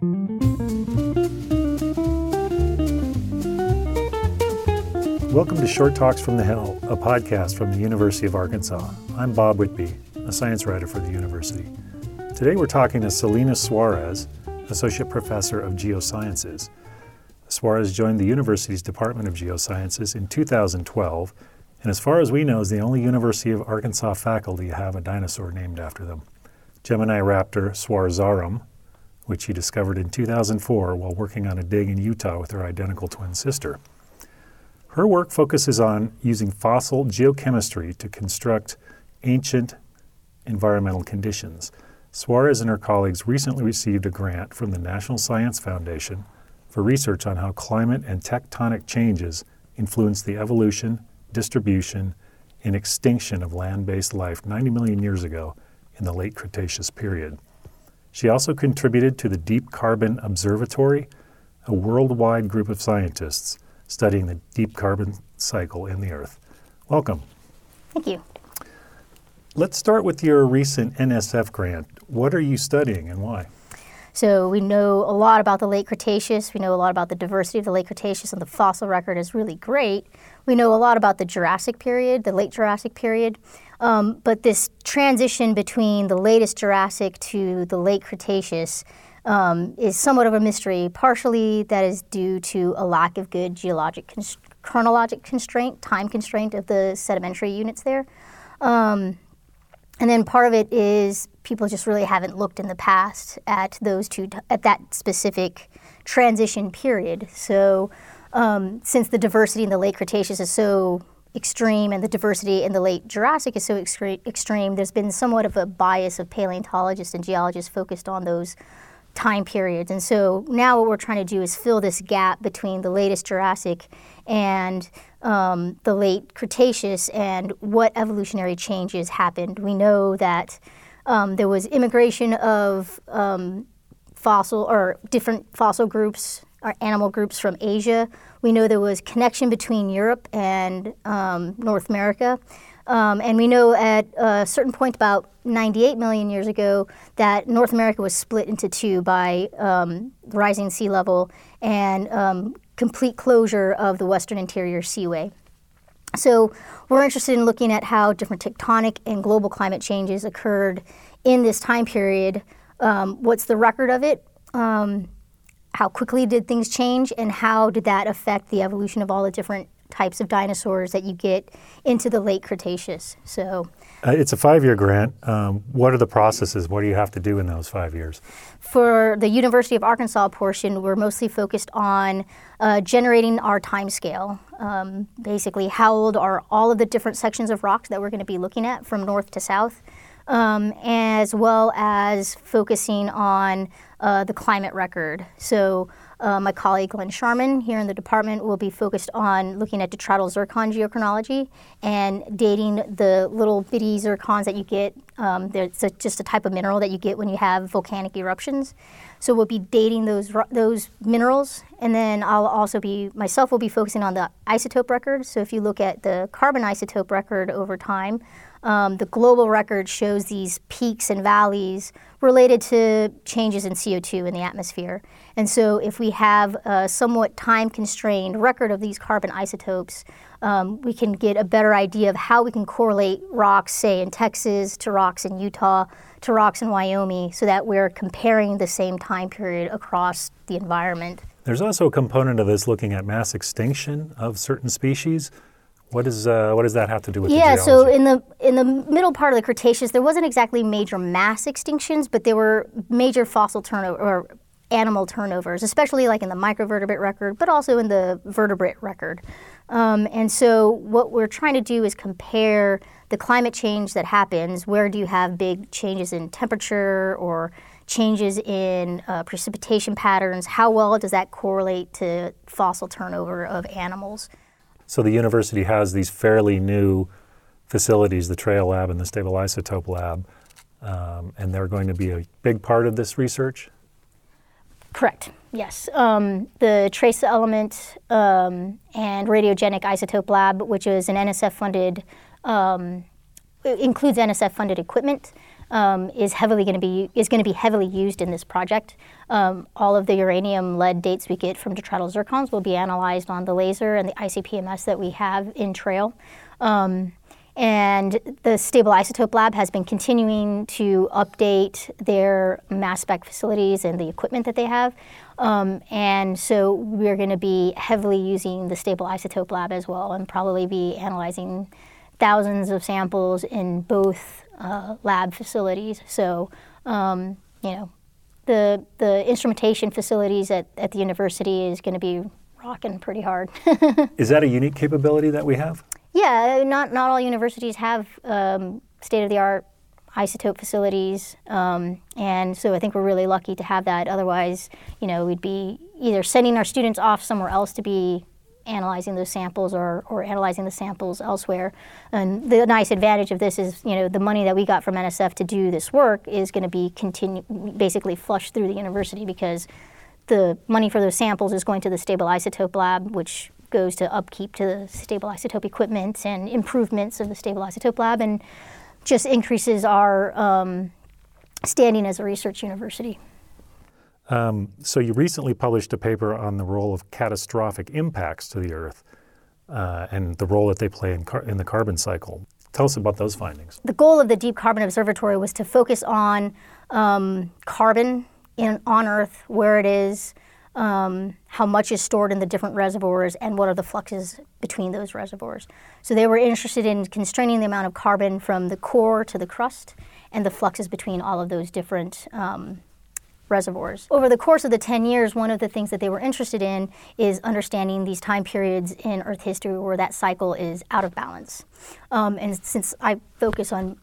Welcome to Short Talks from the Hill, a podcast from the University of Arkansas. I'm Bob Whitby, a science writer for the university. Today we're talking to Celina Suarez, Associate Professor of Geosciences. Suarez joined the university's Department of Geosciences in 2012, and as far as we know, is the only University of Arkansas faculty to have a dinosaur named after them, Geminiraptor suarezarum, which she discovered in 2004 while working on a dig in Utah with her identical twin sister. Her work focuses on using fossil geochemistry to construct ancient environmental conditions. Suarez and her colleagues recently received a grant from the National Science Foundation for research on how climate and tectonic changes influence the evolution, distribution, and extinction of land based life 90 million years ago in the late Cretaceous period. She also contributed to the Deep Carbon Observatory, a worldwide group of scientists studying the deep carbon cycle in the Earth. Welcome. Thank you. Let's start with your recent NSF grant. What are you studying and why? So we know a lot about the late Cretaceous. We know a lot about the diversity of the late Cretaceous, and the fossil record is really great. We know a lot about the Jurassic period, the late Jurassic period. Um, but this transition between the latest Jurassic to the late Cretaceous um, is somewhat of a mystery. Partially, that is due to a lack of good geologic cons- chronologic constraint, time constraint of the sedimentary units there. Um, and then part of it is people just really haven't looked in the past at those two at that specific transition period. So um, since the diversity in the late Cretaceous is so extreme and the diversity in the late Jurassic is so extreme, there's been somewhat of a bias of paleontologists and geologists focused on those time periods. And so now what we're trying to do is fill this gap between the latest Jurassic and um, the late Cretaceous and what evolutionary changes happened. We know that um, there was immigration of um, fossil or different fossil groups or animal groups from Asia. We know there was connection between Europe and um, North America. Um, and we know at a certain point, about 98 million years ago, that North America was split into two by um, rising sea level and um, complete closure of the Western Interior Seaway. So we're interested in looking at how different tectonic and global climate changes occurred in this time period. Um, what's the record of it? Um, how quickly did things change, and how did that affect the evolution of all the different types of dinosaurs that you get into the late Cretaceous. So uh, it's a five-year grant. Um, what are the processes? What do you have to do in those five years? For the University of Arkansas portion, we're mostly focused on uh, generating our time scale. Um, basically, how old are all of the different sections of rocks that we're going to be looking at from north to south, um, as well as focusing on uh, the climate record. So uh, my colleague Glenn Sharman here in the department will be focused on looking at detrital zircon geochronology and dating the little bitty zircons that you get. Um, a, just a type of mineral that you get when you have volcanic eruptions. So we'll be dating those those minerals, and then I'll also be myself will be focusing on the isotope record. So if you look at the carbon isotope record over time, um, the global record shows these peaks and valleys related to changes in CO2 in the atmosphere. And so, if we have a somewhat time constrained record of these carbon isotopes, um, we can get a better idea of how we can correlate rocks, say, in Texas to rocks in Utah to rocks in Wyoming, so that we're comparing the same time period across the environment. There's also a component of this looking at mass extinction of certain species. What, is, uh, what does that have to do with yeah, so in the in the middle part of the Cretaceous, there wasn't exactly major mass extinctions, but there were major fossil turnover or animal turnovers, especially like in the microvertebrate record, but also in the vertebrate record. Um, and so what we're trying to do is compare the climate change that happens. Where do you have big changes in temperature or changes in uh, precipitation patterns? How well does that correlate to fossil turnover of animals? So the university has these fairly new facilities, the TRAIL Lab and the Stable Isotope Lab, um, and they're going to be a big part of this research? Correct, yes. Um, the trace element um, and radiogenic isotope lab, which is an NSF funded, um, includes NSF funded equipment. Um, is heavily going to be is going to be heavily used in this project. Um, all of the uranium lead dates we get from detrital zircons will be analyzed on the laser and the ICP-MS that we have in TRAIL. Um, and the Stable Isotope Lab has been continuing to update their mass spec facilities and the equipment that they have. Um, and so we're going to be heavily using the Stable Isotope Lab as well and probably be analyzing thousands of samples in both uh, lab facilities. So, um, you know, the, the instrumentation facilities at, at the university is going to be rocking pretty hard. is that a unique capability that we have? Yeah, not, not all universities have um, state of the art isotope facilities. Um, and so I think we're really lucky to have that. Otherwise, you know, we'd be either sending our students off somewhere else to be analyzing those samples or, or analyzing the samples elsewhere. And the nice advantage of this is, you know, the money that we got from NSF to do this work is going to be continue, basically flushed through the university because the money for those samples is going to the stable isotope lab, which goes to upkeep to the stable isotope equipment and improvements of the stable isotope lab and just increases our um, standing as a research university. Um, so you recently published a paper on the role of catastrophic impacts to the Earth uh, and the role that they play in, car- in the carbon cycle. Tell us about those findings. The goal of the Deep Carbon Observatory was to focus on um, carbon in, on Earth, where it is, um, how much is stored in the different reservoirs, and what are the fluxes between those reservoirs. So they were interested in constraining the amount of carbon from the core to the crust and the fluxes between all of those different um, reservoirs. Over the course of the 10 years, one of the things that they were interested in is understanding these time periods in Earth history where that cycle is out of balance. Um, and since I focus on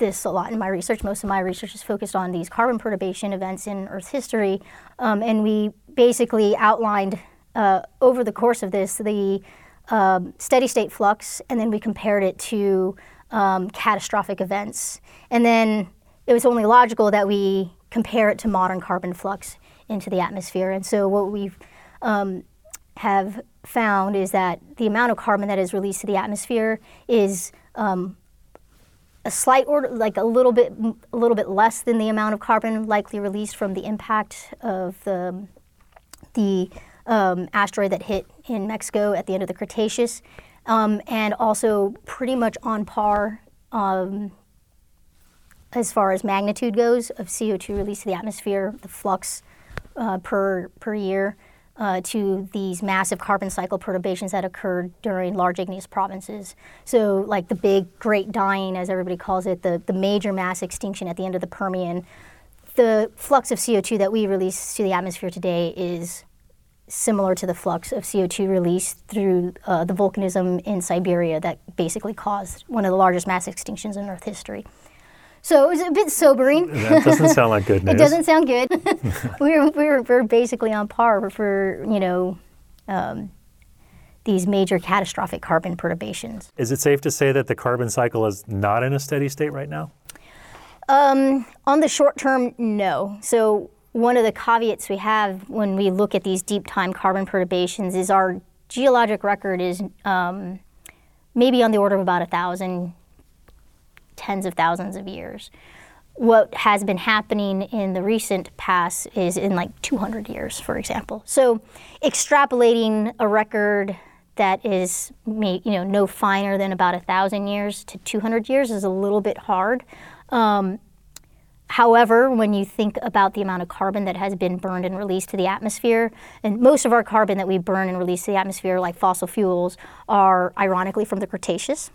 this a lot in my research. Most of my research is focused on these carbon perturbation events in Earth's history. Um, and we basically outlined uh, over the course of this the uh, steady state flux, and then we compared it to um, catastrophic events. And then it was only logical that we compare it to modern carbon flux into the atmosphere. And so what we um, have found is that the amount of carbon that is released to the atmosphere is um, a slight order, like a little bit, a little bit less than the amount of carbon likely released from the impact of the the um, asteroid that hit in Mexico at the end of the Cretaceous, um, and also pretty much on par um, as far as magnitude goes of CO2 release to the atmosphere, the flux uh, per per year uh, to these massive carbon cycle perturbations that occurred during large igneous provinces. So, like the big Great Dying, as everybody calls it, the, the major mass extinction at the end of the Permian, the flux of CO2 that we release to the atmosphere today is similar to the flux of CO2 released through uh, the volcanism in Siberia that basically caused one of the largest mass extinctions in Earth history. So it was a bit sobering. That doesn't sound like good news. it doesn't sound good. we're, we're, we're basically on par for, you know, um, these major catastrophic carbon perturbations. Is it safe to say that the carbon cycle is not in a steady state right now? Um, on the short term, no. So one of the caveats we have when we look at these deep time carbon perturbations is our geologic record is um, maybe on the order of about a thousand tens of thousands of years. What has been happening in the recent past is in like 200 years, for example. So, extrapolating a record that is you know no finer than about a thousand years to 200 years is a little bit hard. Um, However, when you think about the amount of carbon that has been burned and released to the atmosphere, and most of our carbon that we burn and release to the atmosphere, like fossil fuels, are ironically from the Cretaceous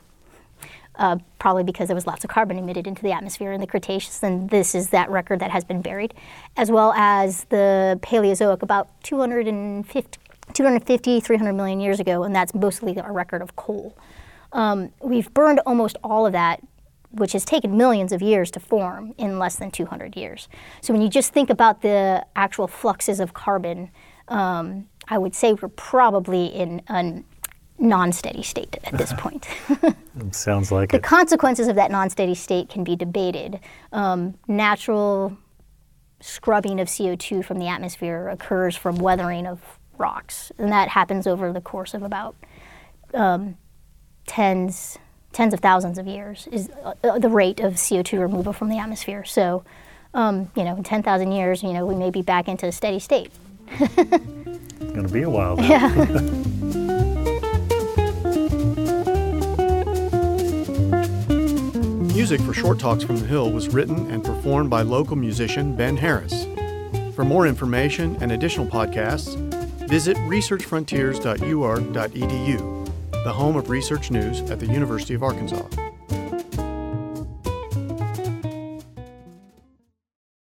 uh, probably because there was lots of carbon emitted into the atmosphere in the Cretaceous, and this is that record that has been buried, as well as the Paleozoic about 250, 250 300 million years ago, and that's mostly our record of coal. Um, we've burned almost all of that, which has taken millions of years to form in less than 200 years. So when you just think about the actual fluxes of carbon, um, I would say we're probably in an non-steady state at this point. Sounds like it. the it. consequences of that non-steady state can be debated. Um, natural scrubbing of CO2 from the atmosphere occurs from weathering of rocks, and that happens over the course of about um, tens, tens of thousands of years is uh, the rate of CO2 removal from the atmosphere. So, um, you know, in 10,000 years, you know, we may be back into a steady state. it's going to be a while. Then. Yeah. Music for Short Talks from the Hill was written and performed by local musician Ben Harris. For more information and additional podcasts, visit researchfrontiers.uark.edu, the home of research news at the University of Arkansas.